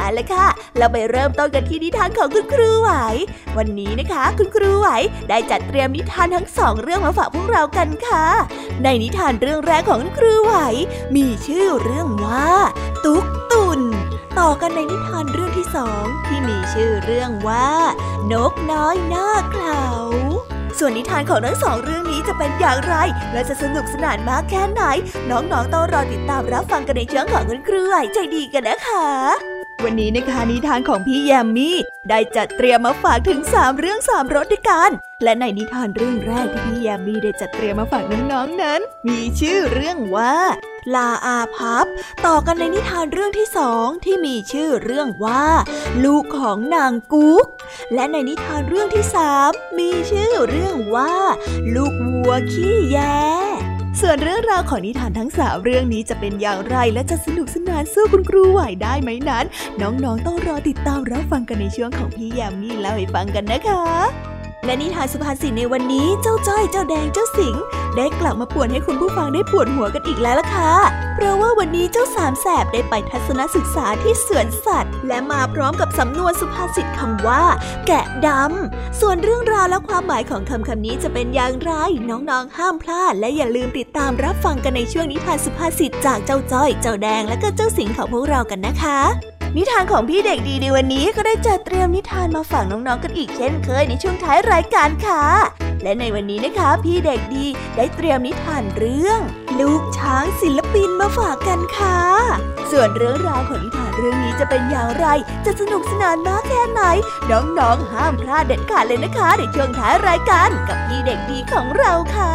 เอาละค่ะ เราไปเริ่มต้นกันที่นิทานของคุณครูไหว วันนี้นะคะ คุณครูไหวได้จัดเตรียมนิทานทั้งสองเรื่องมาฝากพวกเรากันค่ะ ในนิทานเรื่องแรกของคุณครูไหว มีชื่อเรื่องว่า ตุ๊กตุนต่อกันในนิทานเรื่องที่สองที่มีชื่อเรื่องว่า นกน้อยหน้าเขาส่วนนิทานของทั้งสองเรื่องนี้จะเป็นอย่างไร และจะสนุกสนานมากแค่ไหน น้องๆต้องรอติดตามรับฟังกันในช่องของคุณครูไหวใจดีกันนะคะ วันนี้นะคะนิทานของพี่แยมมี่ได้จัดเตรียมมาฝากถึง 3 เรื่อง 3รสด้วยกัน และในนิทานเรื่องแรกที่พี่แยมมี่ได้จัดเตรียมมาฝากน้องๆนั้น มีชื่อเรื่องว่าลาอาพับ ต่อกันในนิทานเรื่องที่สองที่มีชื่อเรื่องว่า ลูกของนางกุ๊ก และในนิทานเรื่องที่สามมีชื่อเรื่องว่า ลูกวัวขี้แย ส่วนเรื่องราวของนิทานทั้งสามเรื่องนี้จะเป็นอย่างไรและจะสนุกสนานสู้คุณครูไหวได้ไหมนั้น น้องๆต้องรอติดตามรับฟังกันในช่วงของพี่ยามีเล่าให้ฟังกันนะคะ และนิทานสุภาษิตในวันนี้เจ้าจ้อยเจ้าแดงเจ้าสิงได้กลับมาป่วนให้คุณผู้ฟังได้ปวดหัวกันอีกแล้วล่ะค่ะ เพราะว่าวันนี้เจ้าสามแสบได้ไปทัศนศึกษาที่สวนสัตว์ และมาพร้อมกับสำนวนสุภาษิตคำว่า แกะดำ ส่วนเรื่องราวและความหมายของคำคำนี้จะเป็นอย่างไร น้องๆห้ามพลาด และอย่าลืมติดตามรับฟังกันในช่วงนิทานสุภาษิตจากเจ้าจ้อย เจ้าแดงและก็เจ้าสิงของพวกเรากันนะคะ นิทานของพี่เด็กดีในวันนี้ก็ได้จัดเตรียมนิทานมาฝากน้องๆกันอีกเช่นเคยในช่วงท้ายรายการค่ะ และในวันนี้นะคะ พี่เด็กดีได้เตรียมนิทานเรื่อง ลูกช้างศิลปินมาฝากกันค่ะ ส่วนเรื่องราวของนิทานเรื่องนี้จะเป็นอย่างไร จะสนุกสนานมากแค่ไหน น้องๆห้ามพลาดเด็ดขาดเลยนะคะในช่วงท้ายรายการกับพี่เด็กดีของเราค่ะ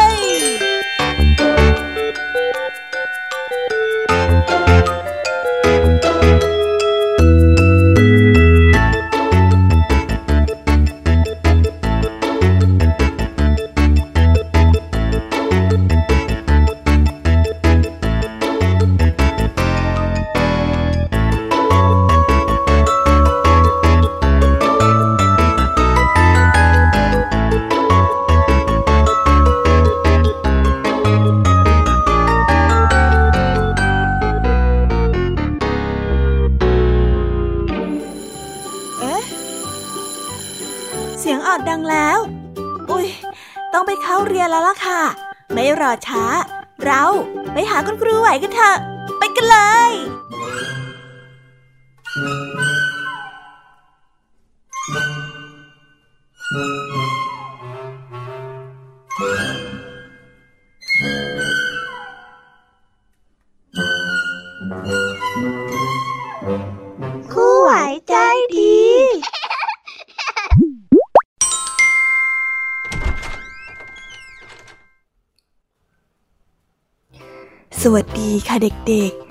ย กันเลยครูไหวใจดีสวัสดีค่ะเด็กๆ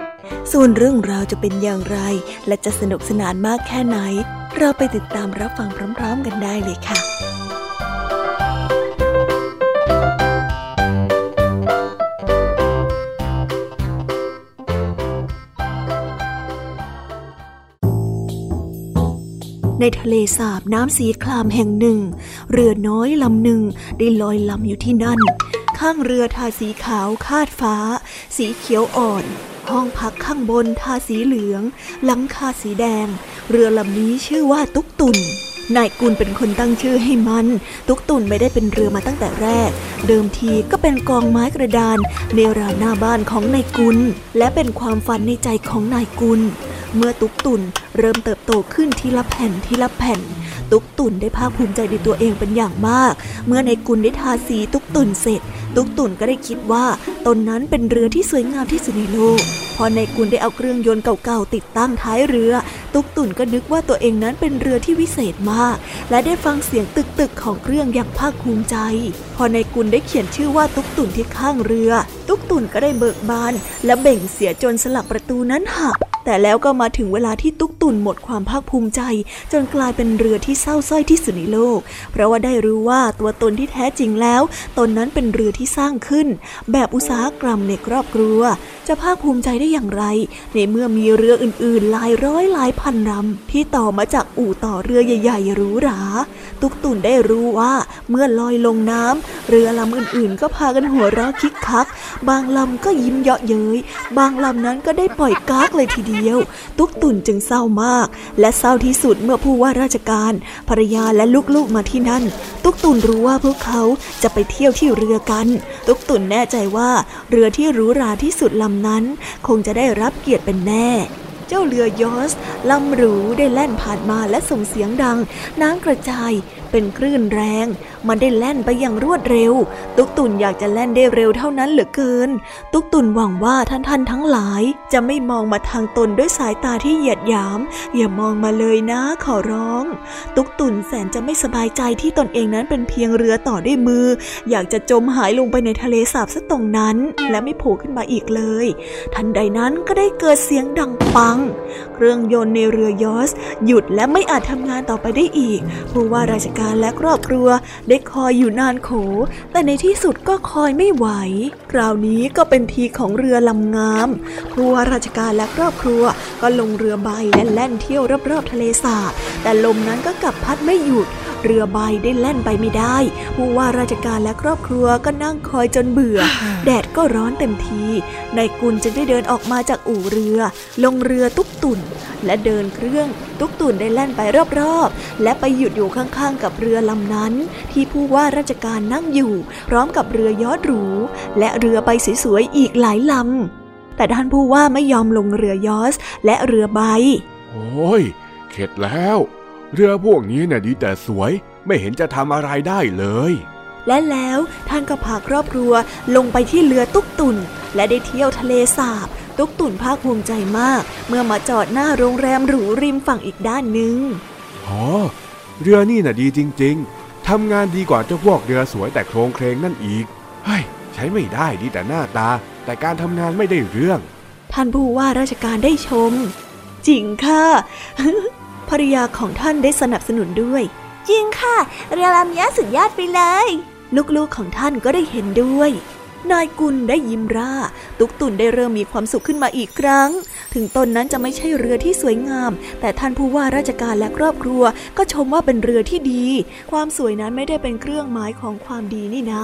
ส่วนเรื่องราวจะเป็นอย่างไร และจะสนุกสนานมากแค่ไหน เราไปติดตามรับฟังพร้อมๆกันได้เลยค่ะในทะเลสาบน้ำสีครามแห่งหนึ่ง เรือน้อยลำหนึ่งได้ลอยลำอยู่ที่นั่น ข้างเรือทาสีขาวคาดฟ้า สีเขียวอ่อน ห้องพักข้างบนทาสีเหลือง หลังคาสีแดง เรือลำนี้ชื่อว่าตุกตุนนายกุลเป็นคนตั้งชื่อให้มัน ตุกตุนไม่ได้เป็นเรือมาตั้งแต่แรก เดิมทีก็เป็นกองไม้กระดานในรานหน้าบ้านของนายกุล และเป็นความฝันในใจของนายกุล เมื่อตุกตุนเริ่มเติบโตขึ้นทีละแผ่นทีละแผ่น ตุกตุนได้ภาคภูมิใจในตัวเองเป็นอย่างมาก เมื่อในกุลได้ทาสีตุกตุนเสร็จ ตุกตุนก็ได้คิดว่าตนนั้นเป็นเรือที่สวยงามที่สุดในโลก พอในกุลได้เอาเครื่องยนต์เก่าๆติดตั้งท้ายเรือ ตุกตุนก็นึกว่าตัวเองนั้นเป็นเรือที่วิเศษมาก และได้ฟังเสียงตึกๆของเครื่องอย่างภาคภูมิใจ พอในกุลได้เขียนชื่อว่าตุกตุนที่ข้างเรือ ตุกตุนก็ได้เบิกบาน และเบ่งเสียจนสลักประตูนั้นหักแต่แล้วก็มาถึงเวลาที่ตุ๊กตุนหมดความภาคภูมิใจ จนกลายเป็นเรือที่เศร้าส้อยที่สุดในโลก เพราะว่าได้รู้ว่าตัวตนที่แท้จริงแล้ว ตนนั้นเป็นเรือที่ที่สร้างขึ้น แบบอุตสาหกรรมในครอบครัว จะภาคภูมิใจได้อย่างไร ในเมื่อมีเรืออื่นๆ หลายร้อยหลายพันลำที่ต่อมาจากอู่ต่อเรือใหญ่ๆหรูหราตุกตุนได้รู้ว่าเมื่อลอยลงน้ำเรือลำอื่นๆ ก็พากันหัวเราะคิกคัก บางลำก็ยิ้มเยาะเย้ยบางลำนั้นก็ได้ปล่อยกากเลยทีเดียว ตุกตุนจึงเศร้ามาก และเศร้าที่สุดเมื่อผู้ว่าราชการภรรยาและลูกๆมาที่นั่น ตุกตุนรู้ว่าพวกเขาจะไปเที่ยวที่เรือกันตุกตุนแน่ใจว่า เรือที่หรูหราที่สุดลำนั้น คงจะได้รับเกียรติเป็นแน่ เจ้าเรือยอสลำหรูได้แล่นผ่านมาและส่งเสียงดัง น้ำกระจายเป็นคลื่นแรง มันได้แล่นไปอย่างรวดเร็ว ตุกตุนอยากจะแล่นได้เร็วเท่านั้นเหลือเกิน ตุกตุนหวังว่าท่านท่านทั้งหลาย จะไม่มองมาทางตนด้วยสายตาที่เหยียดหยาม อย่ามองมาเลยนะขอร้อง ตุกตุนแสนจะไม่สบายใจที่ตนเองนั้นเป็นเพียงเรือต่อด้วยมือ อยากจะจมหายลงไปในทะเลสาบซะตรงนั้น และไม่โผล่ขึ้นมาอีกเลย ทันใดนั้นก็ได้เกิดเสียงดังปัง เครื่องยนต์ในเรือยอส หยุดและไม่อาจทำงานต่อไปได้อีกผู้ว่าราชการการและครอบครัวได้คอยอยู่นานโข แต่ในที่สุดก็คอยไม่ไหว คราวนี้ก็เป็นทีของเรือลำงามผู้ว่าราชการและครอบครัวก็ลงเรือใบและแล่นเที่ยวรอบๆทะเลสาบ แต่ลมนั้นก็กลับพัดไม่หยุดเรือใบได้แล่นไปไม่ได้ ผู้ว่าราชการและครอบครัวก็นั่งคอยจนเบื่อ แดดก็ร้อนเต็มทีนายกุลจึงได้เดินออกมาจากอู่เรือ ลงเรือตุ๊กตุนและเดินเครื่องตุ๊กตุนได้แล่นไปรอบๆ และไปหยุดอยู่ข้างๆ กับเรือลำนั้นที่ผู้ว่าราชการนั่งอยู่ พร้อมกับเรือยอดหรู และเรือใบสวยๆอีกหลายลำ แต่ท่านผู้ว่าไม่ยอมลงเรือยอสและเรือใบ โอ้ย เข็ดแล้ว เรือพวกนี้น่ะดีแต่สวย ไม่เห็นจะทำอะไรได้เลย และแล้วท่านก็พาครอบครัวลงไปที่เรือตุ๊กตุนและได้เที่ยวทะเลสาบ ตุ๊กตุนภาคภูมิใจมาก เมื่อมาจอดหน้าโรงแรมหรูริมฝั่งอีกด้านหนึ่งอ๋อเรือนี่น่ะดีจริง ๆ ทำงานดีกว่าเจ้าพวกเรือสวยแต่โครงเครงนั่นอีก เฮ้ย ใช้ไม่ได้ดีแต่หน้าตา แต่การทำงานไม่ได้เรื่อง ท่านผู้ว่าราชการได้ชม จริงค่ะภริยาของท่านได้สนับสนุนด้วย จริงค่ะ เรือลำนี้สุดยอดไปเลย ลูกๆของท่านก็ได้เห็นด้วย นายกุลได้ยิ้มร่า ตุกตุนได้เริ่มมีความสุขขึ้นมาอีกครั้ง ถึงตนนั้นจะไม่ใช่เรือที่สวยงาม แต่ท่านผู้ว่าราชการและครอบครัว ก็ชมว่าเป็นเรือที่ดี ความสวยนั้นไม่ได้เป็นเครื่องหมายของความดีนี่นะ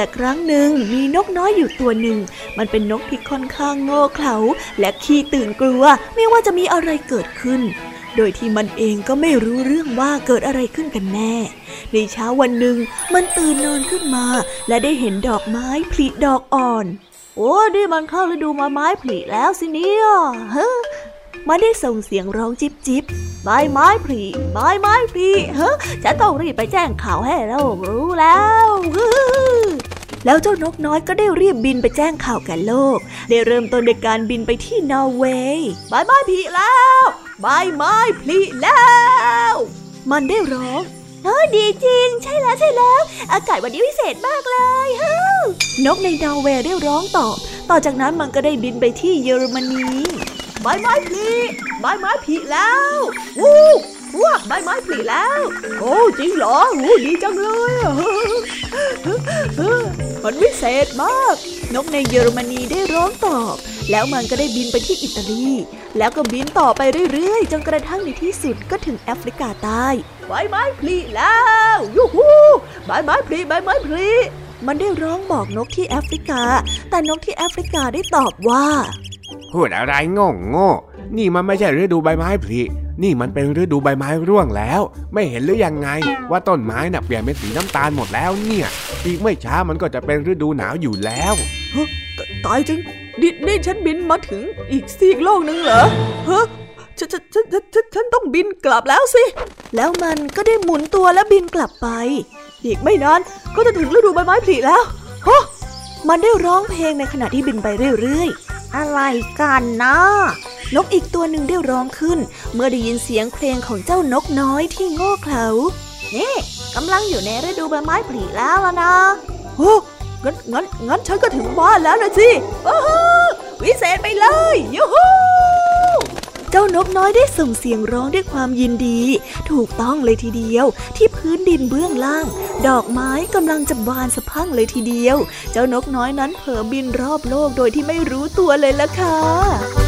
ละครั้งหนึ่งมีนกน้อยอยู่ตัวหนึ่ง มันเป็นนกที่ค่อนข้างโง่เขลาและขี้ตื่นกลัวไม่ว่าจะมีอะไรเกิดขึ้น โดยที่มันเองก็ไม่รู้เรื่องว่าเกิดอะไรขึ้นกันแน่ ในเช้าวันหนึ่งมันตื่นนอนขึ้นมา และได้เห็นดอกไม้ผลิดอกอ่อน โอ้นี่มันเข้าฤดูมาไม้ผลิแล้วสิเนี่ยเฮ้มันได้ส่งเสียงร้องจิบจิบใบไม้ผลิใบไม้ผลิเฮ้จะต้องรีบไปแจ้งข่าวให้โลกรู้แล้ว แล้วเจ้านกน้อยก็ได้รีบบินไปแจ้งข่าวแก่โลก ได้เริ่มต้นในการบินไปที่นอร์เวย์ใบไม้ผลิแล้วใบไม้ผลิแล้ว มันได้ร้องเออดีจริง ใช่แล้วใช่แล้ว อากาศวันนี้พิเศษมากเลยฮนกในนอร์เวย์ได้ร้องตอบต่อจากนั้นมันก็ได้บินไปที่เยอรมนีใบไม้ผลิใบไม้ผลิแล้ววู้ พวกใบไม้ผลิแล้ว โอ้จริงเหรอโอ้ดีจังเลยมันวิเศษมาก นกในเยอรมนีได้ร้องตอบ แล้วมันก็ได้บินไปที่อิตาลี แล้วก็บินต่อไปเรื่อยๆ จนกระทั่งในที่สุดก็ถึงแอฟริกาใต้ใบไม้ผลิแล้วยูฮูใบไม้ผลิใบไม้ผลิมันได้ร้องบอกนกที่แอฟริกา แต่นกที่แอฟริกาได้ตอบว่า พูดอะไรโง่โง่ นี่มันไม่ใช่ฤดูใบไม้ผลิ นี่มันเป็นฤดูใบไม้ร่วงแล้ว ไม่เห็นหรือยังไง ว่าต้นไม้น่ะเปลี่ยนเป็นสีน้ำตาลหมดแล้วเนี่ย อีกไม่ช้ามันก็จะเป็นฤดูหนาวอยู่แล้วตายจริงดินี่ฉันบินมาถึงอีกซีกโลกนึงเหรอฮะฉันฉันฉันฉันฉันต้องบินกลับแล้วสิ แล้วมันก็ได้หมุนตัวแล้วบินกลับไป อีกไม่นานก็จะถึงฤดูใบไม้ผลิแล้วฮะมันได้ร้องเพลงในขณะที่บินไปเรื่อย อะไรกันนะนกอีกตัวหนึ่งได้ร้องขึ้น เมื่อได้ยินเสียงเพลงของเจ้านกน้อยที่โง่เขลานี่กำลังอยู่ในฤดูใบไม้ผลิแล้วล่ะนะโอ้งั้นงั้นงั้นฉันก็ถึงบ้านแล้วนะสิโอ้โหวิเศษไปเลยยูฮู จ้านกน้อยได้ส่งเสียงร้องด้วยความยินดี ถูกต้องเลยทีเดียว ที่พื้นดินเบื้องล่าง ดอกไม้กำลังจะบานสะพังเลยทีเดียว เจ้านกน้อยนั้นเผลอบินรอบโลกโดยที่ไม่รู้ตัวเลยล่ะค่ะ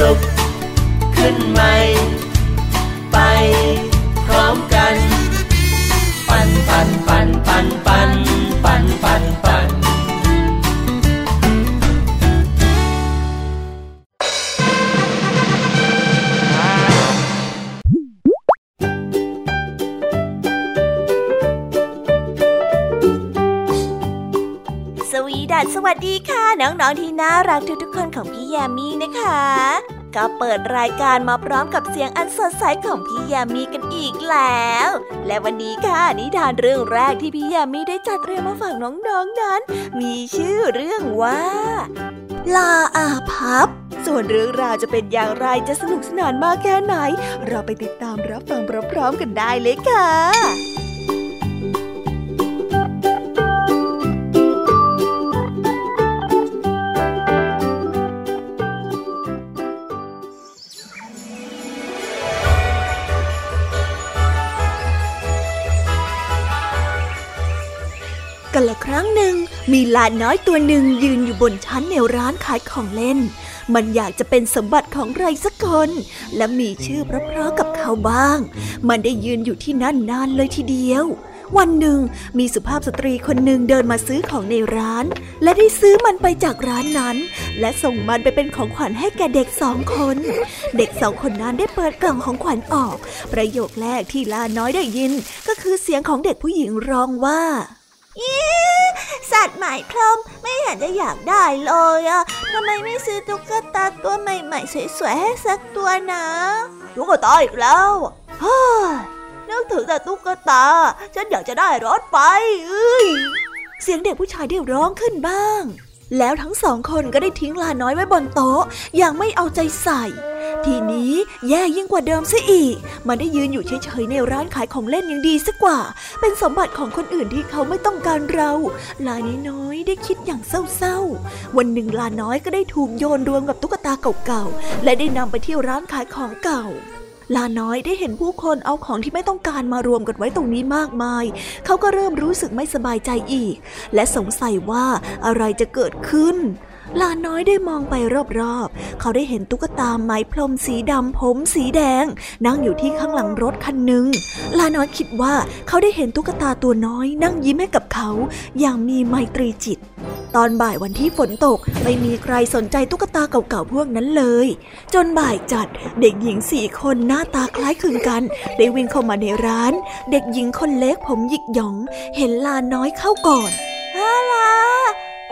ลุกขึ้นใหม่ ไปพร้อมกัน ปันปั่นปั่นปั่นปั่น้องๆที่น่ารักทุกๆคนของพี่แยามีนะคะ ก็เปิดรายการมาพร้อมกับเสียงอันสดใสของพี่แยามีกันอีกแล้ว และวันนี้ค่ะนิทานเรื่องแรกที่พี่แยามีได้จัดเตรียมมาฝากน้องๆนนั้น มีชื่อเรื่องว่า ลาอาพับส่วนเรื่องราวจะเป็นอย่างไรจะสนุกสนานมากแค่ไหน เราไปติดตามรับฟังพร้อมๆกันได้เลยค่ะ กันละครั้งหนึ่ง มีหลานน้อยตัวหนึ่งยืนอยู่บนชั้นในร้านขายของเล่น มันอยากจะเป็นสมบัติของใครสักคน และมีชื่อเพราะๆกับเขาบ้าง มันได้ยืนอยู่ที่นั่นนานเลยทีเดียว วันหนึ่งมีสุภาพสตรีคนหนึ่งเดินมาซื้อของในร้าน และได้ซื้อมันไปจากร้านนั้น และส่งมันไปเป็นของขวัญให้แก่เด็กสองคน เด็กสองคนนั้นได้เปิดกล่องของขวัญออก ประโยคแรกที่ลาน้อยได้ยิน ก็คือเสียงของเด็กผู้หญิงร้องว่า สัตว์หมายพรมไม่เห็นจะอยากได้เลยอะทำไมไม่ซื้อตุ๊กตาตัวใหม่ๆสวยๆให้สักตัวนะตุ๊กตาอีกแล้วเฮ้ยนึกถึงแต่ตุ๊กตา ฉันอยากจะได้รถไฟเอ้ยเสียงเด็กผู้ชายได้ร้องขึ้นบ้าง แล้วทั้งสองคนก็ได้ทิ้งลาน้อยไว้บนโต๊ะ อย่างไม่เอาใจใส่ ทีนี้แย่ยิ่งกว่าเดิมซะอีก มันได้ยืนอยู่เฉยๆในร้านขายของเล่นยังดีสักกว่า เป็นสมบัติของคนอื่นที่เขาไม่ต้องการเรา ลาน้อยได้คิดอย่างเศร้าๆ วันหนึ่งลาน้อยก็ได้ถูกโยนรวมกับตุ๊กตาเก่าๆ และได้นำไปที่ร้านขายของเก่า ลาน้อยได้เห็นผู้คนเอาของที่ไม่ต้องการมารวมกันไว้ตรงนี้มากมาย เขาก็เริ่มรู้สึกไม่สบายใจอีก และสงสัยว่าอะไรจะเกิดขึ้น ลาน้อยได้มองไปรอบๆ เขาได้เห็นตุ๊กตาไม้พรมสีดำผมสีแดง นั่งอยู่ที่ข้างหลังรถคันหนึ่งลาน้อยคิดว่าเขาได้เห็นตุ๊กตาตัวน้อย นั่งยิ้มให้กับเขาอย่างมีไมตรีจิต ตอนบ่ายวันที่ฝนตกไม่มีใครสนใจตุ๊กตาเก่าๆพวกนั้นเลย จนบ่ายจัดเด็กหญิงสี่คนหน้าตาคล้ายคลึงกัน ได้วิ่งเข้ามาในร้าน เด็กหญิงคนเล็กผมหยิกหยอง เห็นลาน้อยเข้าก่อนอาลา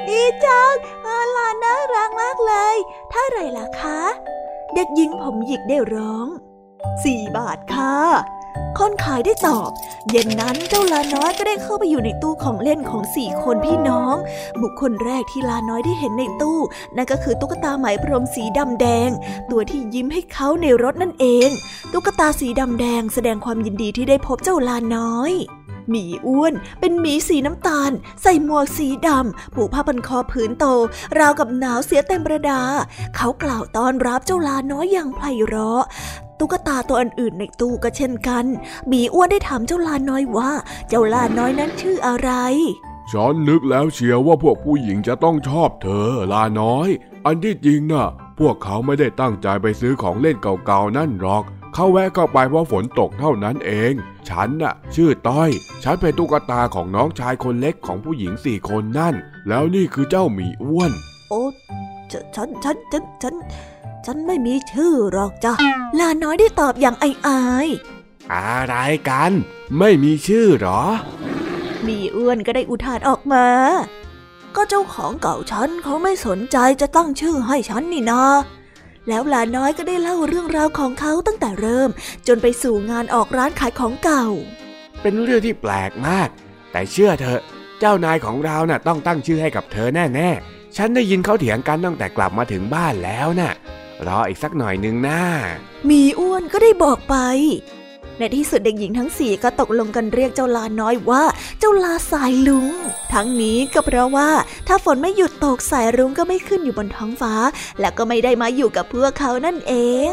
ดีจังอาลาน่ารักมากเลยเท่าไรล่ะคะ เด็กหญิงผมหยิกได้ร้อง สี่บาทค่ะคนขายได้ตอบ เย็นนั้นเจ้าลาน้อยก็ได้เข้าไปอยู่ในตู้ของเล่นของสี่คนพี่น้อง บุคคลแรกที่ลาน้อยได้เห็นในตู้ นั่นก็คือตุ๊กตาไหมพรมสีดำแดง ตัวที่ยิ้มให้เขาในรถนั่นเอง ตุ๊กตาสีดำแดงแสดงความยินดีที่ได้พบเจ้าลาน้อย หมีอ้วน เป็นหมีสีน้ำตาล ใส่หมวกสีดำผูกผ้าพันคอผืนโต ราวกับหนาวเสียเต็มประดา เขากล่าวต้อนรับเจ้าลาน้อยอย่างไพเราะตุ๊กตาตัวอื่นๆในตู้ก็เช่นกันหมีอ้วนได้ถามเจ้าลาน้อยว่า เจ้าลาน้อยนั้นชื่ออะไร ฉันนึกแล้วเชียวว่าพวกผู้หญิงจะต้องชอบเธอลาน้อย อันที่จริงน่ะ พวกเขาไม่ได้ตั้งใจไปซื้อของเล่นเก่าๆนั่นหรอก เขาแวะเข้าไปเพราะฝนตกเท่านั้นเอง ฉันน่ะ ชื่อต้อย ฉันเป็นตุ๊กตาของน้องชายคนเล็กของผู้หญิงสี่คนนั่น แล้วนี่คือเจ้าหมีอ้วน โอ้ฉฉันฉันฉันฉันฉันไม่มีชื่อหรอกจ้ะลาน้อยได้ตอบอย่างอายอายอะไรกัน ไม่มีชื่อหรอ มีอ้วนก็ได้อุทานออกมา ก็เจ้าของเก่าฉันเขาไม่สนใจจะตั้งชื่อให้ฉันนี่นา แล้วลาน้อยก็ได้เล่าเรื่องราวของเขาตั้งแต่เริ่ม จนไปสู่งานออกร้านขายของเก่า เป็นเรื่องที่แปลกมาก แต่เชื่อเถอะ เจ้านายของเราน่ะต้องตั้งชื่อให้กับเธอแน่ๆ ฉันได้ยินเขาเถียงกันตั้งแต่กลับมาถึงบ้านแล้วน่ะรออีกสักหน่อยนึงนะมีอ้วนก็ได้บอกไป ในที่สุดเด็กหญิงทั้งสี่ก็ตกลงกันเรียกเจ้าลาน้อยว่า เจ้าลาสายลุง ทั้งนี้ก็เพราะว่าถ้าฝนไม่หยุดตกสายรุ้งก็ไม่ขึ้นอยู่บนท้องฟ้า และก็ไม่ได้มาอยู่กับพวกเขานั่นเอง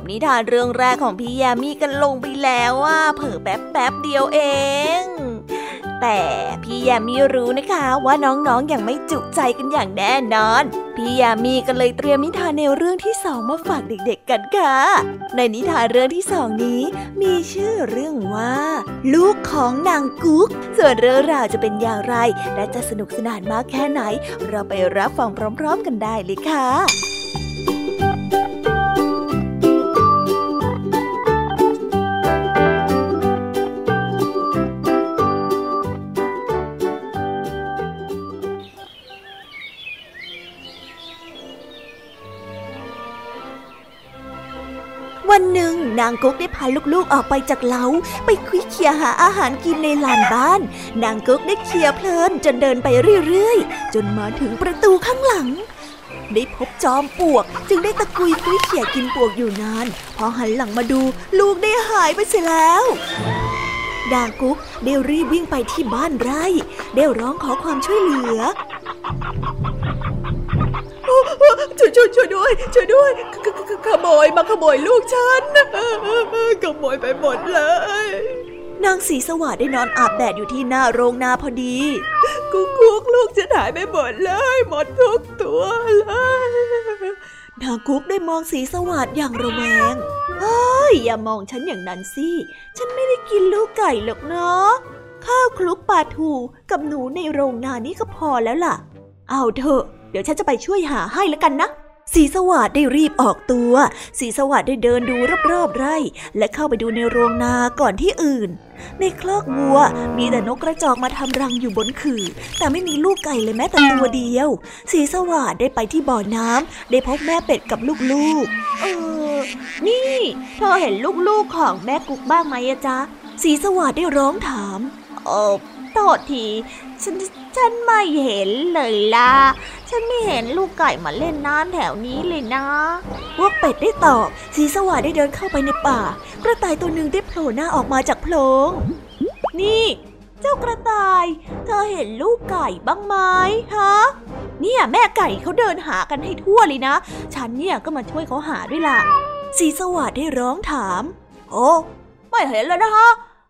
บนิทานเรื่องแรกของพี่ยามีกันลงไปแล้วว่าเผลอแป๊บแป๊บเดียวเอง แต่พี่ยามีรู้นะคะว่าน้องๆออย่างไม่จุใจกันอย่างแน่นอน พี่ยามีก็เลยเตรียมนิทานแนวเรื่องที่สองมาฝากเด็กๆกันค่ะ ในนิทานเรื่องที่สองนี้ มีชื่อเรื่องว่า ลูกของนางกุ๊ก ส่วนเรื่องราวจะเป็นอย่างไร และจะสนุกสนานมากแค่ไหน เราไปรับฟังพร้อม ๆ กันได้เลยค่ะางกุ๊กได้พาลูกๆออกไปจากเล้าไปคุยเคียหาอาหารกินในลานบ้าน นางกุ๊กได้เคียเพลินจนเดินไปเรื่อยๆ จนมาถึงประตูข้างหลัง ได้พบจอมปลวก จึงได้ตะกุยคุยเขี่ยกินปลวกอยู่นาน พอหันหลังมาดู ลูกได้หายไปเสียแล้ว นากุ๊กได้รีบวิ่งไปที่บ้านไร่ได้ร้องขอความช่วยเหลือช่วยช่วยช่วยด้วยช่วยด้วยขขขขโมยมาขโมยลูกฉันขโมยไปหมดเลย นางสีสวัสดได้นอนอาบแดดอยู่ที่หน้าโรงนาพอดี กุ๊กกุ๊กลูกฉันหายไปหมดเลย หมดทุกตัวเลย นางคุกได้มองสีสวัสดอย่างระแวง เฮ้ย อย่ามองฉันอย่างนั้นสิ ฉันไม่ได้กินลูกไก่หรอกเนาะ ข้าวคลุกปลาทูกับหนูในโรงนานี่ก็พอแล้วล่ะ เอาเถอะ เดี๋ยวฉันจะไปช่วยหาให้แล้วกันนะ สีสวัสดได้รีบออกตัว สีสวัสดได้เดินดูรอบๆไร่ และเข้าไปดูในโรงนาก่อนที่อื่น ในคลอกวัวมีแต่นกกระจอกมาทำรังอยู่บนขื่อ แต่ไม่มีลูกไก่เลยแม้แต่ตัวเดียว สีสวัสดได้ไปที่บ่อน้ำได้พบแม่เป็ดกับลูกๆ เออ นี่เธอเห็นลูกๆของแม่กุ๊กบ้างไหมจ๊ะ สีสวัสดได้ร้องถาม เออโทษที ฉัน ฉันไม่เห็นเลยล่ะ ฉันไม่เห็นลูกไก่มาเล่นน้ำแถวนี้เลยนะ พวกเป็ดได้ตอบ สีสวัสดได้เดินเข้าไปในป่า กระต่ายตัวหนึ่งได้โผล่หน้าออกมาจากโพรง นี่ เจ้ากระต่าย เธอเห็นลูกไก่บ้างไหมฮะ เนี่ยแม่ไก่เขาเดินหากันให้ทั่วเลยนะ ฉันเนี่ยก็มาช่วยเขาหาด้วยล่ะ สีสวัสดได้ร้องถาม โอ้ ไม่เห็นเลยนะคะ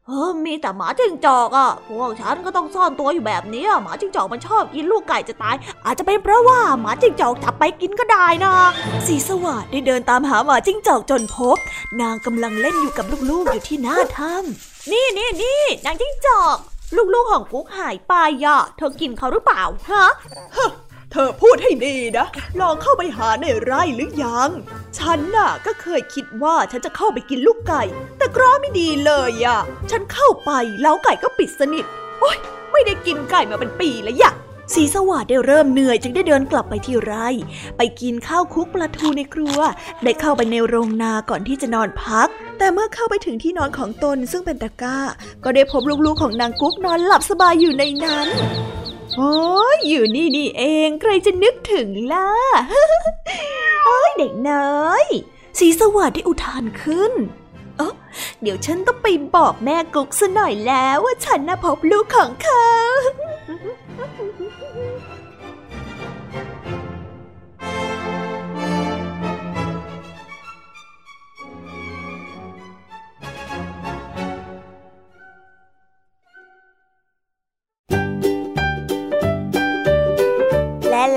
เออมีแต่หมาจิ้งจอกอะ่ะ พวกฉันก็ต้องซ่อนตัวอยู่แบบนี้หมาจิ้งจอกมันชอบกินลูกไก่จะตาย อาจจะเป็นเพราะว่าหมาจิ้งจอกจับไปกินก็ได้นะ สีสวัสดได้เดินตามหาหมาจิ้งจอกจนพบ นางกำลังเล่นอยู่กับลูกๆอยู่ที่หน้าถ้ำนี่นี่นี่นางจิ้งจอก ลูกๆของกุ๊กหายไปอะ เธอกินเขาหรือเปล่าฮะ เธอพูดให้ดีนะ ลองเข้าไปหาในไร่หรือยัง ฉันน่ะก็เคยคิดว่าฉันจะเข้าไปกินลูกไก่ แต่เคราะห์ไม่ดีเลยอะ ฉันเข้าไปแล้วไก่ก็ปิดสนิท โอ๊ย ไม่ได้กินไก่มาเป็นปีแล้วยะสีสวัสดได้เริ่มเหนื่อยจึงได้เดินกลับไปที่ไร่ ไปกินข้าวคุกปลาทูในครัว ได้เข้าไปในโรงนาก่อนที่จะนอนพัก แต่เมื่อเข้าไปถึงที่นอนของตนซึ่งเป็นตะกร้า ก็ได้พบลูกๆของนางกุ๊กนอนหลับสบายอยู่ในนั้น โอ้ยอยู่นี่นี่เอง ใครจะนึกถึงล่ะเฮ้ยเด็กน้อย สีสวัสดได้อุทานขึ้นเออเดี๋ยวฉันต้องไปบอกแม่กุ๊กซะหน่อยแล้วว่าฉันน่ะพบลูกของเขา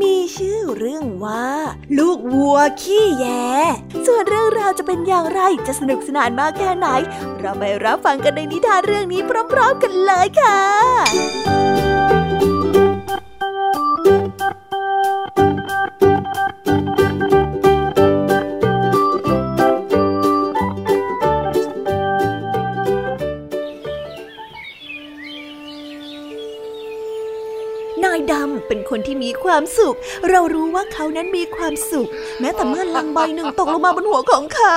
มีชื่อเรื่องว่า ลูกวัวขี้แย ส่วนเรื่องราวจะเป็นอย่างไรจะสนุกสนานมากแค่ไหน เราไปรับฟังกันในนิทานเรื่องนี้พร้อมๆกันเลยค่ะ เป็นคนที่มีความสุข เรารู้ว่าเขานั้นมีความสุข แม้แต่เมื่อลังใบหนึ่งตกลงมาบนหัวของเขา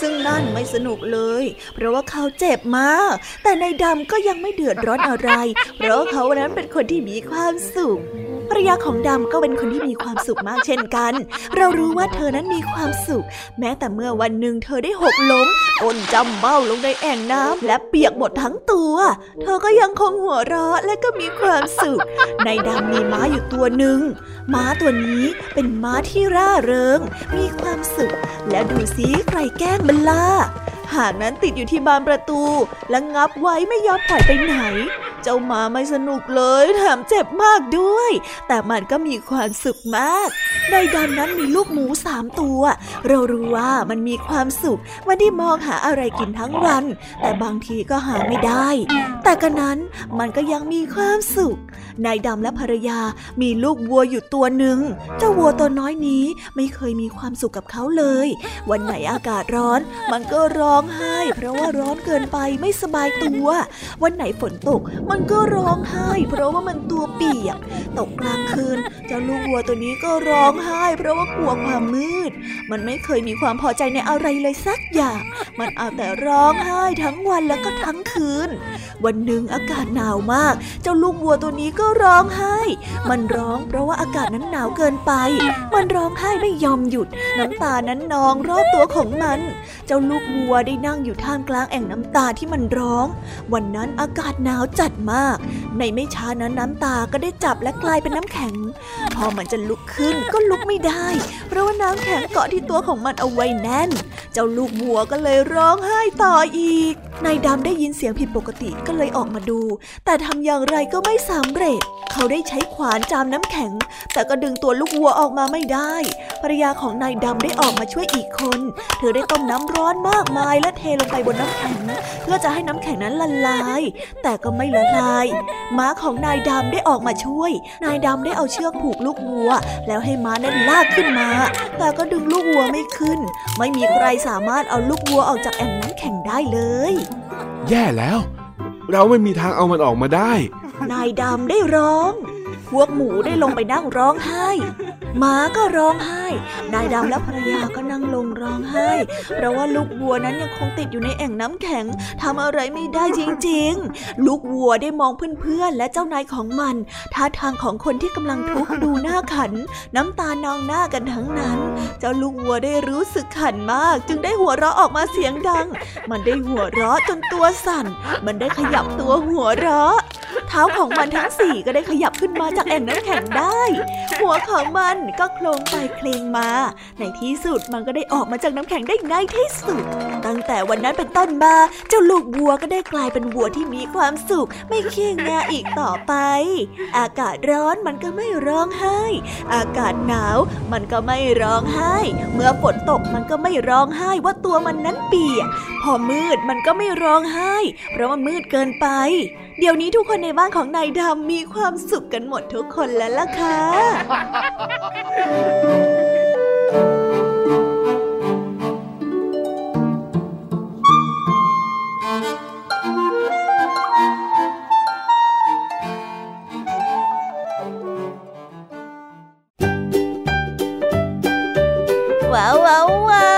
ซึ่งนั่นไม่สนุกเลย เพราะว่าเขาเจ็บมาก แต่ในดำก็ยังไม่เดือดร้อนอะไร เพราะเขานั้นเป็นคนที่มีความสุขภรรยาของดำก็เป็นคนที่มีความสุขมากเช่นกัน เรารู้ว่าเธอนั้นมีความสุข แม้แต่เมื่อวันหนึ่งเธอได้หกล้มก้นจำเบ้าลงในแอ่งน้ำและเปียกหมดทั้งตัว เธอก็ยังคงหัวเราะและก็มีความสุข ในดำมีม้าอยู่ตัวหนึ่งม้าตัวนี้เป็นม้าที่ร่าเริง มีความสุข และดูสิใครแกล้งมันล่ะหางนั้นติดอยู่ที่บานประตู และงับไว้ไม่ยอมปล่อยไปไหนเจ้าหมาไม่สนุกเลยแถมเจ็บมากด้วย แต่มันก็มีความสุขมาก ในดำนั้นมีลูกหมูสามตัว เรารู้ว่ามันมีความสุขมันได้มองหาอะไรกินทั้งวัน แต่บางทีก็หาไม่ได้ แต่กันนั้นมันก็ยังมีความสุข นายดำและภรรยามีลูกวัวอยู่ตัวหนึ่ง เจ้าวัวตัวน้อยนี้ไม่เคยมีความสุขกับเขาเลย วันไหนอากาศร้อน มันก็ร้องไห้ เพราะว่าร้อนเกินไปไม่สบายตัว วันไหนฝนตกมันก็ร้องไห้ เพราะว่ามันตัวเปียก ตกกลางคืน เจ้าลูกวัวตัวนี้ก็ร้องไห้ เพราะว่ากลัวความมืด มันไม่เคยมีความพอใจในอะไรเลยสักอย่าง มันเอาแต่ร้องไห้ทั้งวันแล้วก็ทั้งคืน วันหนึ่งอากาศหนาวมาก เจ้าลูกวัวตัวนี้ก็ร้องไห้ มันร้องเพราะว่าอากาศนั้นหนาวเกินไป มันร้องไห้ไม่ยอมหยุด น้ำตานั้นนองรอบตัวของมัน เจ้าลูกวัวได้นั่งอยู่ท่ามกลางแอ่งน้ำตาที่มันร้อง วันนั้นอากาศหนาวจัดมาก ในไม่ช้านั้นน้ำตาก็ได้จับและกลายเป็นน้ำแข็ง พอมันจะลุกขึ้นก็ลุกไม่ได้ เพราะว่าน้ำแข็งเกาะที่ตัวของมันเอาไว้แน่น เจ้าลูกวัวก็เลยร้องไห้ต่ออีก นายดำได้ยินเสียงผิดปกติก็เลยออกมาดู แต่ทำอย่างไรก็ไม่สำเร็จ เขาได้ใช้ขวานจามน้ำแข็ง แต่ก็ดึงตัวลูกวัวออกมาไม่ได้ ภรรยาของนายดำได้ออกมาช่วยอีกคน เธอได้ต้มน้ำร้อนมากมายและเทลงไปบนน้ำแข็ง เพื่อจะให้น้ำแข็งนั้นละลาย แต่ก็ไม่ละลาย ม้าของนายดำได้ออกมาช่วย นายดำได้เอาเชือกผูกลูกวัว แล้วให้ม้านั้นลากขึ้นมา แต่ก็ดึงลูกวัวไม่ขึ้น ไม่มีใครสามารถเอาลูกวัวออกจากแอ่งน้ำแข็งได้เลย แย่แล้ว เราไม่มีทางเอามันออกมาได้ นายดำได้ร้อง พวกหมูได้ลงไปนั่งร้องไห้ หมาก็ร้องไห้ นายดำและภรรยาก็นั่งลงร้องไห้ เพราะว่าลูกวัวนั้นยังคงติดอยู่ในแอ่งน้ำแข็งทำอะไรไม่ได้จริงๆ ลูกวัวได้มองเพื่อนๆและเจ้านายของมัน ท่าทางของคนที่กำลังทุกข์ดูหน้าขัน น้ำตานองหน้ากันทั้งนั้น เจ้าลูกวัวได้รู้สึกขันมาก จึงได้หัวเราะออกมาเสียงดัง มันได้หัวเราะจนตัวสั่น มันได้ขยับตัวหัวเราะ เท้าของมันทั้งสี่ก็ได้ขยับขึ้นมาจากแอ่งน้ำแข็งได้ หัวของมันก็โคลงไปเคลงมา ในที่สุดมันก็ได้ออกมาจากน้ำแข็งได้ในที่สุด ตั้งแต่วันนั้นเป็นต้นมาเจ้าลูกวัวก็ได้กลายเป็นวัวที่มีความสุข ไม่เคียงงาอีกต่อไป อากาศร้อนมันก็ไม่ร้องไห้ อากาศหนาวมันก็ไม่ร้องไห้ เมื่อฝนตกมันก็ไม่ร้องไห้ว่าตัวมันนั้นเปียก พอมืดมันก็ไม่ร้องไห้ เพราะมันมืดเกินไป เดี๋ยวนี้ทุกคนในบ้านของนายดำมีความสุขกันหมดทุกคนแล้วล่ะค่ะว้าวว้าว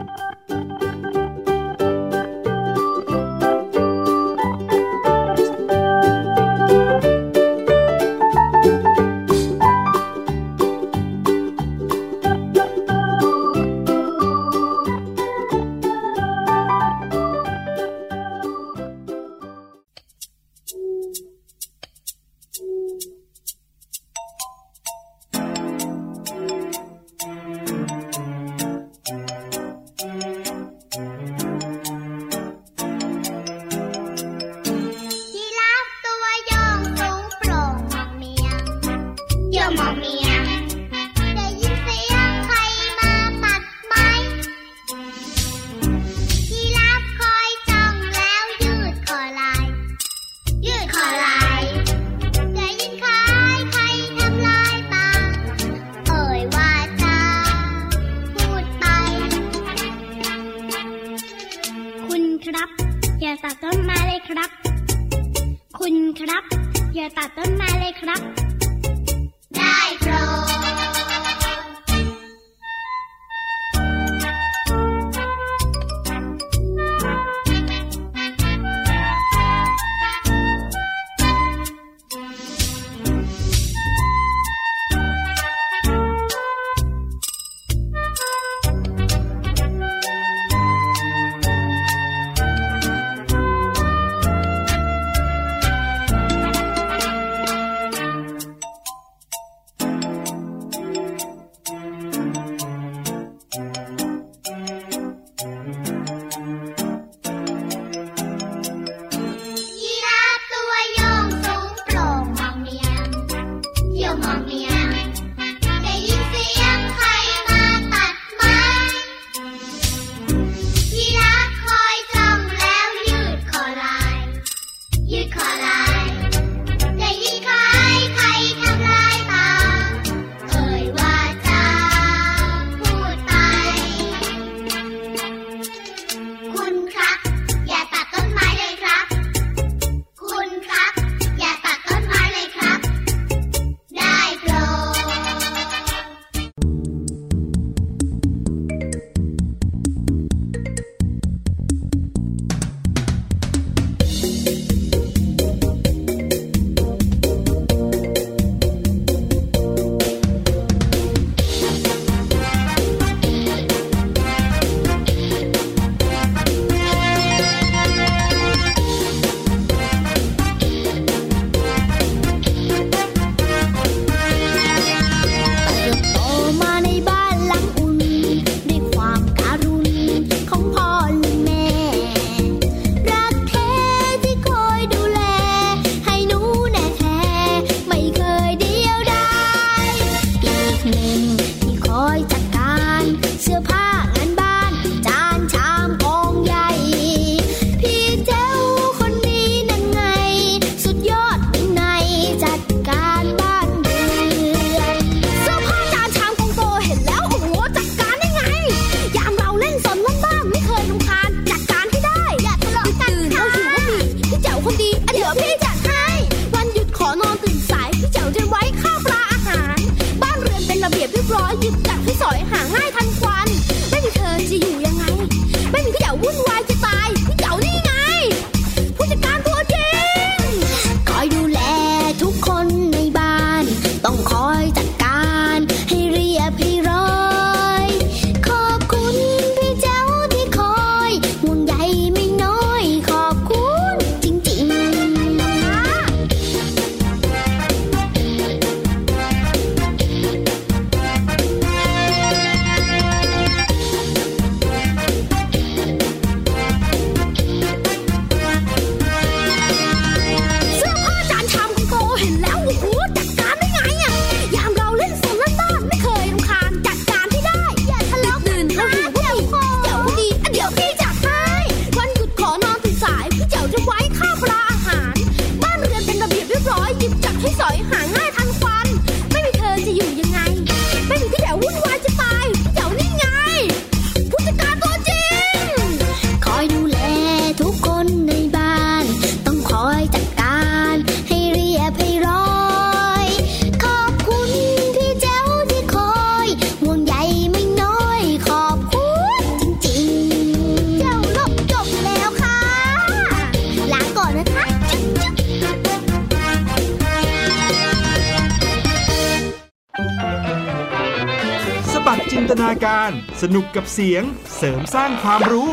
ตนาการ สนุกกับเสียงเสริมสร้างความรู้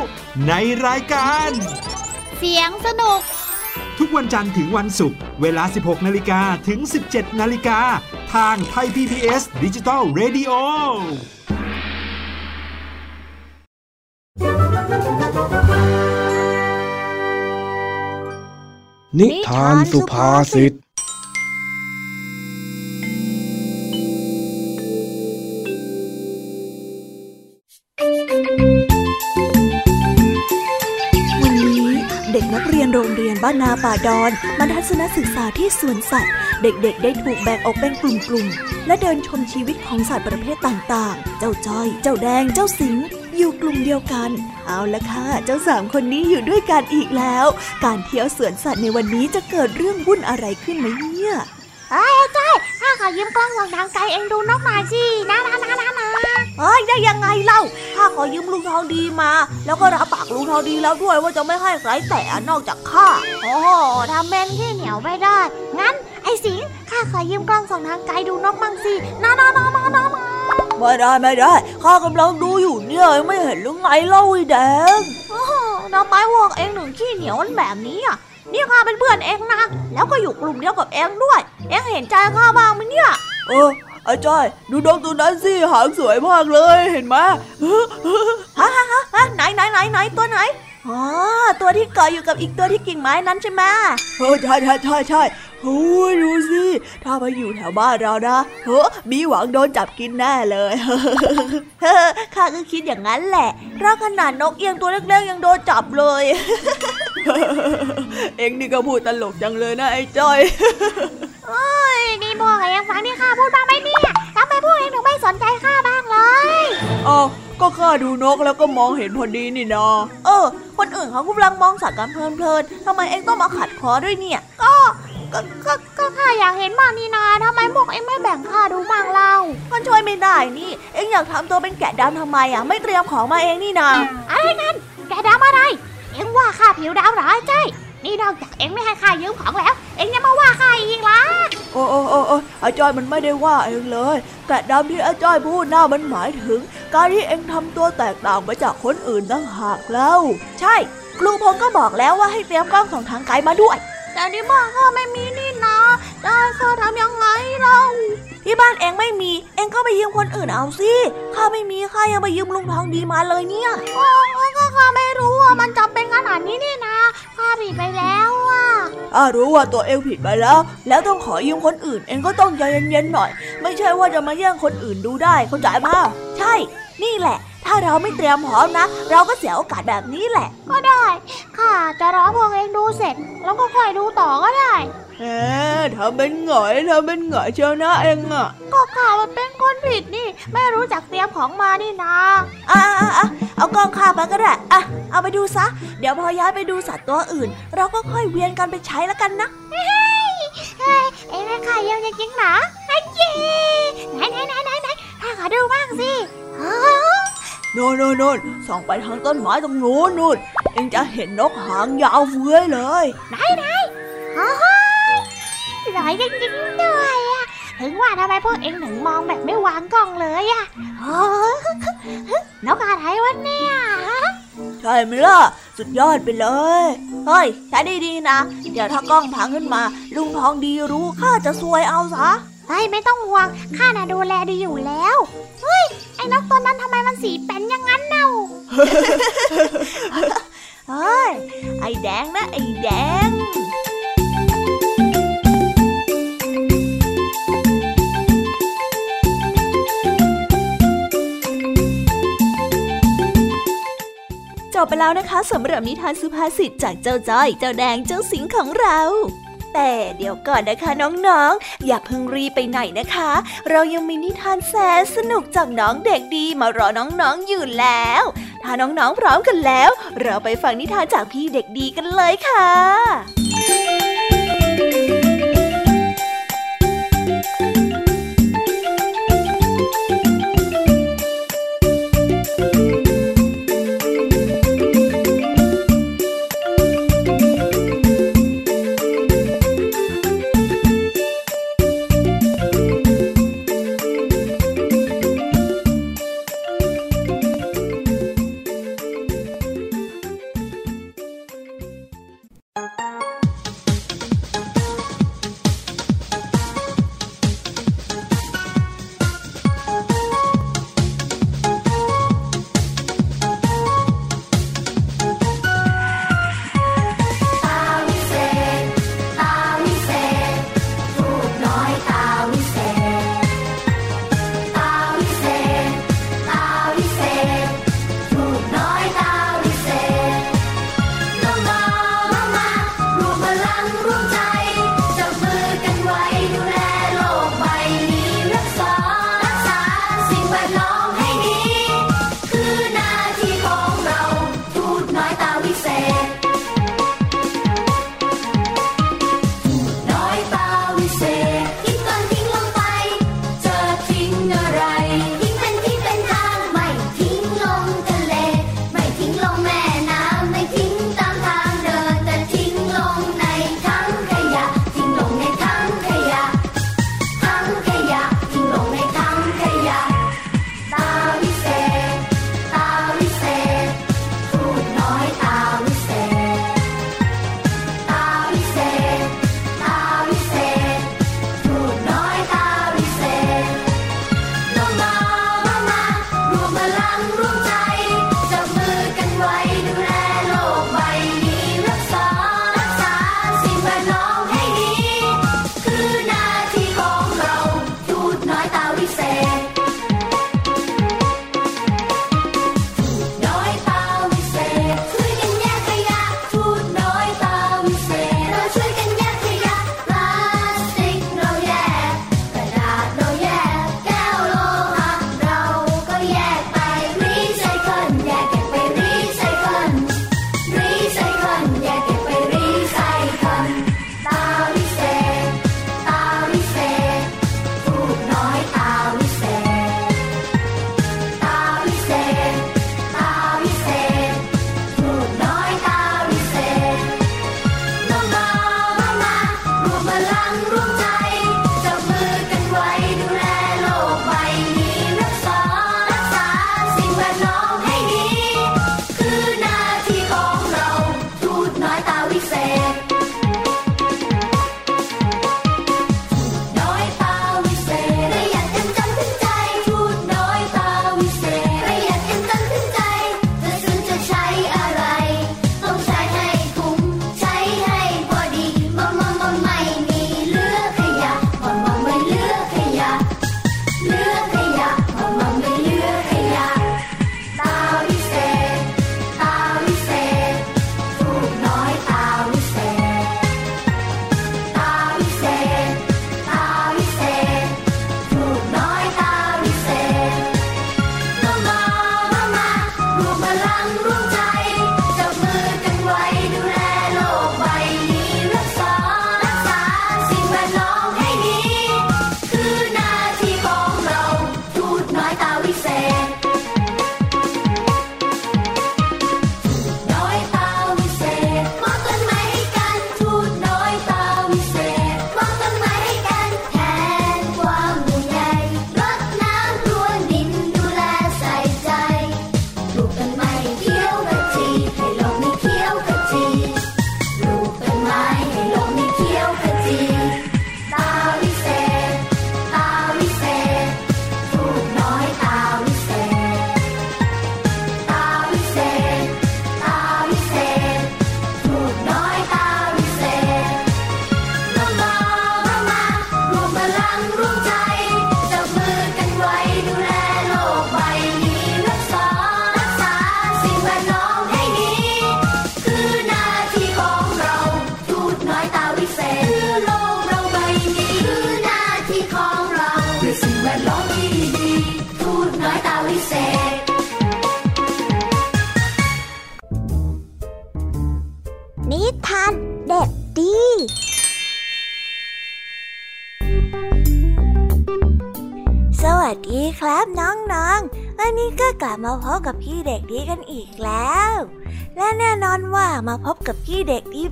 ในรายการ เสียงสนุก ทุกวันจันทร์ถึงวันศุกร์เวลา 16 นาฬิกาถึง 17 นาฬิกา ทางไทย PPS ดิจิตอล Radio นิทานสุภาษิต นาป่าดอนมาทัศนศึกษาที่สวนสัตว์ เด็กๆ ได้ถูกแบ่งออกเป็นกลุ่มๆ และเดินชมชีวิตของสัตว์ประเภทต่างๆ เจ้าจ้อย เจ้าแดง เจ้าสิงอยู่กลุ่มเดียวกัน เอาละค่ะ เจ้าสามคนนี้อยู่ด้วยกันอีกแล้ว การเที่ยวสวนสัตว์ในวันนี้จะเกิดเรื่องวุ่นอะไรขึ้นไหมเนี่ยเอ้ยจ้อยถ้าขอยืมกล้องส่องทางไกลเองดูนกหน่อยสินะนะนะนะนะ เฮ้ยได้ยังไงเล่าข้าขอยืมลุงทองดีมา แล้วก็รับปากลุงทองดีแล้วด้วยว่าจะไม่ให้ใครแตะนอกจากข้าโอ้โหทำเป็นขี้เหนียวไม่ได้ งั้น ไอ้สิงห์ข้าขอยืมกล้องส่องทางไกลดูนกมั่งสินะนะนะนะนะนะไม่ได้ไม่ได้ข้ากำลังดูอยู่เนี่ยยังไม่เห็นหรือไงเล่าไอ้แดงโอ้โหทำไมพวกเองถึงขี้เหนียวมันแบบนี้อะนี่ข้าเป็นเพื่อนเองนะแล้วก็อยู่กลุ่มเดียวกับเองด้วย เองเห็นใจข้าบ้างไหมเนี่ยเออ ไอ้จ้อยดูนกตัวนั้นสิหางสวยมากเลยเห็นไหมฮะฮะฮะฮะไหนไหนไหนไหนตัวไหนอ๋อตัวที่เกาะอยู่กับอีกตัวที่กิ่งไม้นั้นใช่ไหมเออใช่ใช่ใช่ใช่ โอ้ยดูสิ ถ้ามาอยู่แถวบ้านเรานะเฮ้อมีหวังโดนจับกินแน่เลยเฮ้อข้าก็คิดอย่างนั้นแหละเพราะขนาดนกเอียงตัวเล็กๆยังโดนจับเลย เอ็งนี่ก็พูดตลกจังเลยนะไอ้จ้อยเฮ้ยนี่พวกเองฟังที่ข้าพูดบ้างไหมเนี่ยทำไมพวกเองถึงไม่สนใจข้าบ้างเลยอ้าวก็ข้าดูนกแล้วก็มองเห็นพอดีนี่นาเออ คนอื่นเขากำลังมองสัตว์กันเพลินๆทำไมเอ็งต้องมาขัดคอด้วยเนี่ย ก็ ก็ก็ก็ข้าอยากเห็นบ้างนี่นาทำไมพวกเองไม่แบ่งข้าดูบ้างเล่ามันช่วยไม่ได้นี่ เอ็งอยากทำตัวเป็นแกะดำทำไมอะ ไม่เตรียมของมาเองนี่นาอะไรกันแกดำอะไร เอ็งว่าข้าผิวดำเหรอไอ้จ้อยนี่นอกจากเอ็งไม่ให้ข้ายืมของแล้ว เอ็งยังมาว่าข้าอีกล่ะโอ้โอ้โอ้โอ้อาจอยมันไม่ได้ว่าเองเลย แกะดำที่อาจอยพูดน่ามันหมายถึง การที่เอ็งทำตัวแตกต่างไปจากคนอื่นต่างหากแล้ว ใช่ครูพงก็บอกแล้วว่าให้เตรียมกล้องส่องทางไกลมาด้วย แต่ที่บ้านข้าไม่มีนี่นะจะให้ข้าทำยังไงเล่าที่บ้านเอ็งไม่มี เอ็งก็ไปยืมคนอื่นเอาสิข้าไม่มีข้ายังไปยืมลุงทองดีมาเลยเนี่ยโอ้ก็ข้าไม่รู้ว่ามันจำเป็นขนาดนี้นี่นะข้าผิดไปแล้วอะถ้ารู้ว่าตัวเองผิดไปแล้ว แล้วต้องขอยืมคนอื่น เองก็ต้องใจเย็นๆหน่อย ไม่ใช่ว่าจะมาแย่งคนอื่นดูได้เข้าใจมาใช่ นี่แหละ ถ้าเราไม่เตรียมพร้อมนะ เราก็เสียโอกาสแบบนี้แหละ ก็ได้ข้าจะรอพวกเองดูเสร็จ แล้วก็ค่อยดูต่อก็ได้เอ๊ทำเป็นหงอยทำเป็นหงอยเชียวนะเองอะก็ข้ามันเป็นคนผิดนี่ ไม่รู้จักเตรียมของมานี่นะอะอะอะเอากองข้ามาก็ได้อะเอาไปดูซะ เดี๋ยวพอย้ายไปดูสัตว์ตัวอื่น เราก็ค่อยเวียนกันไปใช้แล้วกันนะเฮ้ยเอ็งเป็นใครเยังจริงๆเหรอไอ้เจ๊ไหนไหนไหนไหนไหนข้าขอดูบ้างสิฮะ โน่นโน่นโน่นส่องไปทางต้นไม้ตรงโน้นนู่นเองจะเห็นนกหางยาวเฟื้อยเลยไหนไหนฮะสวยจริงๆด้วยอะถึงว่าทำไมพวกเอ็งถึงมองแบบไม่วางกล้องเลยอะฮะนกอะไรวะเนี่ยฮะใช่ไหมล่ะ สุดยอดไปเลย เฮ้ยใช้ดีๆนะ เดี๋ยวถ้ากล้องพังขึ้นมา ลุงทองดีรู้ข้าจะซวยเอาซะ เฮ้ยไม่ต้องห่วงข้าน่ะดูแลดีอยู่แล้วเฮ้ยไอ้นกตัวนั้นทำไมมันสีเป็นอย่างนั้นเน่าเฮ้ยไอ้แดงนะไอ้แดงจบไปแล้วนะคะสำหรับนิทานสุภาษิตจากเจ้าจ้อย เจ้าแดงเจ้าสิงของเรา แต่เดี๋ยวก่อนนะคะน้องๆ อย่าเพิ่งรีบไปไหนนะคะ เรายังมีนิทานแสนสนุกจากน้องเด็กดีมารอน้องๆอยู่แล้ว ถ้าน้องๆพร้อมกันแล้ว เราไปฟังนิทานจากพี่เด็กดีกันเลยค่ะ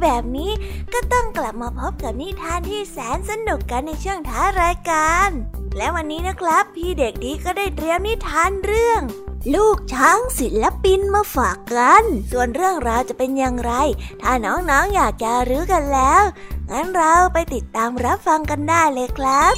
แบบนี้ ก็ต้องกลับมาพบกับนิทานที่แสนสนุกกันในช่วงท้ายรายการ และวันนี้นะครับ พี่เด็กดีก็ได้เตรียมนิทานเรื่อง ลูกช้างศิลปินมาฝากกัน ส่วนเรื่องราวจะเป็นอย่างไร ถ้าน้องๆออยากจะรู้กันแล้ว งั้นเราไปติดตามรับฟังกันได้เลยครับ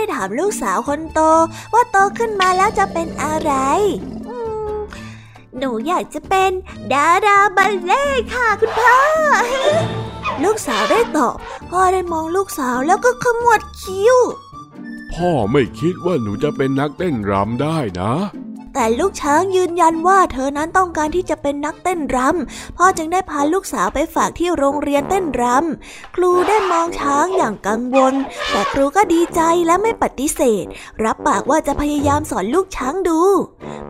ได้ถามลูกสาวคนโต ว่าโตขึ้นมาแล้วจะเป็นอะไร หนูอยากจะเป็นดาราบัลเล่ค่ะคุณพ่อ ลูกสาวได้ตอบ พ่อได้มองลูกสาวแล้วก็ขมวดคิ้ว พ่อไม่คิดว่าหนูจะเป็นนักเต้นรำได้นะ แต่ลูกช้างยืนยันว่าเธอนั้นต้องการที่จะเป็นนักเต้นรำพ่อจึงได้พาลูกสาวไปฝากที่โรงเรียนเต้นรำครูได้มองช้างอย่างกังวล แต่ครูก็ดีใจและไม่ปฏิเสธ รับปากว่าจะพยายามสอนลูกช้างดู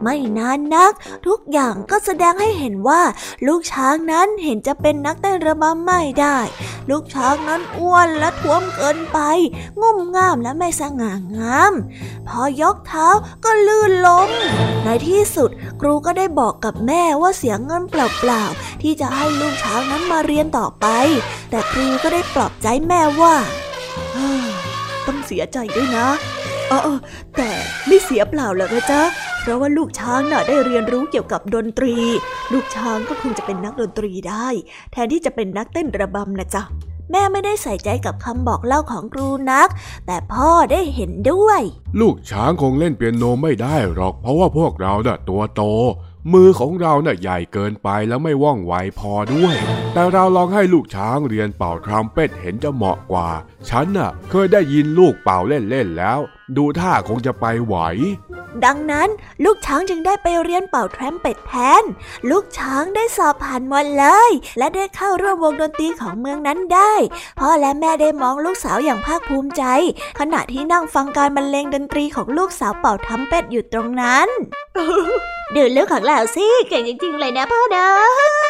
ไม่นานนัก ทุกอย่างก็แสดงให้เห็นว่า ลูกช้างนั้นเห็นจะเป็นนักเต้นระบำไม่ได้ ลูกช้างนั้นอ้วนและท้วมเกินไป งุ่มง่ามและไม่สง่างาม พอยกเท้าก็ลื่นล้มในที่สุดครูก็ได้บอกกับแม่ว่าเสียเงินเปล่าๆที่จะให้ลูกช้างนั้นมาเรียนต่อไป แต่ครูก็ได้ปลอบใจแม่ว่าต้องเสียใจด้วยนะเออแต่ไม่เสียเปล่าหรอกนะจ๊ะเพราะว่าลูกช้างน่ะได้เรียนรู้เกี่ยวกับดนตรี ลูกช้างก็คงจะเป็นนักดนตรีได้ แทนที่จะเป็นนักเต้นระบำนะจ๊ะ แม่ไม่ได้ใส่ใจกับคำบอกเล่าของครูนัก แต่พ่อได้เห็นด้วย ลูกช้างคงเล่นเปียโนไม่ได้หรอก เพราะว่าพวกเราเน่ะตัวโต มือของเราน่ะใหญ่เกินไปแล้วไม่ว่องไวพอด้วย แต่เราลองให้ลูกช้างเรียนเป่าทรัมเป็ตเห็นจะเหมาะกว่า ฉันน่ะ เคยได้ยินลูกเป่าเล่นๆแล้ว ดูท่าคงจะไปไหว ดังนั้นลูกช้างจึงได้ไปเรียนเป่าแทรมเป็ดแทน ลูกช้างได้สอบผ่านหมดเลย และได้เข้าร่วมวงดนตรีของเมืองนั้นได้ พ่อและแม่ได้มองลูกสาวอย่างภาคภูมิใจ ขณะที่นั่งฟังการบรรเลงดนตรีของลูกสาวเป่าทำเป็ดอยู่ตรงนั้นดูลูกของเราสิเก่งจริงๆเลยนะพ่อนะ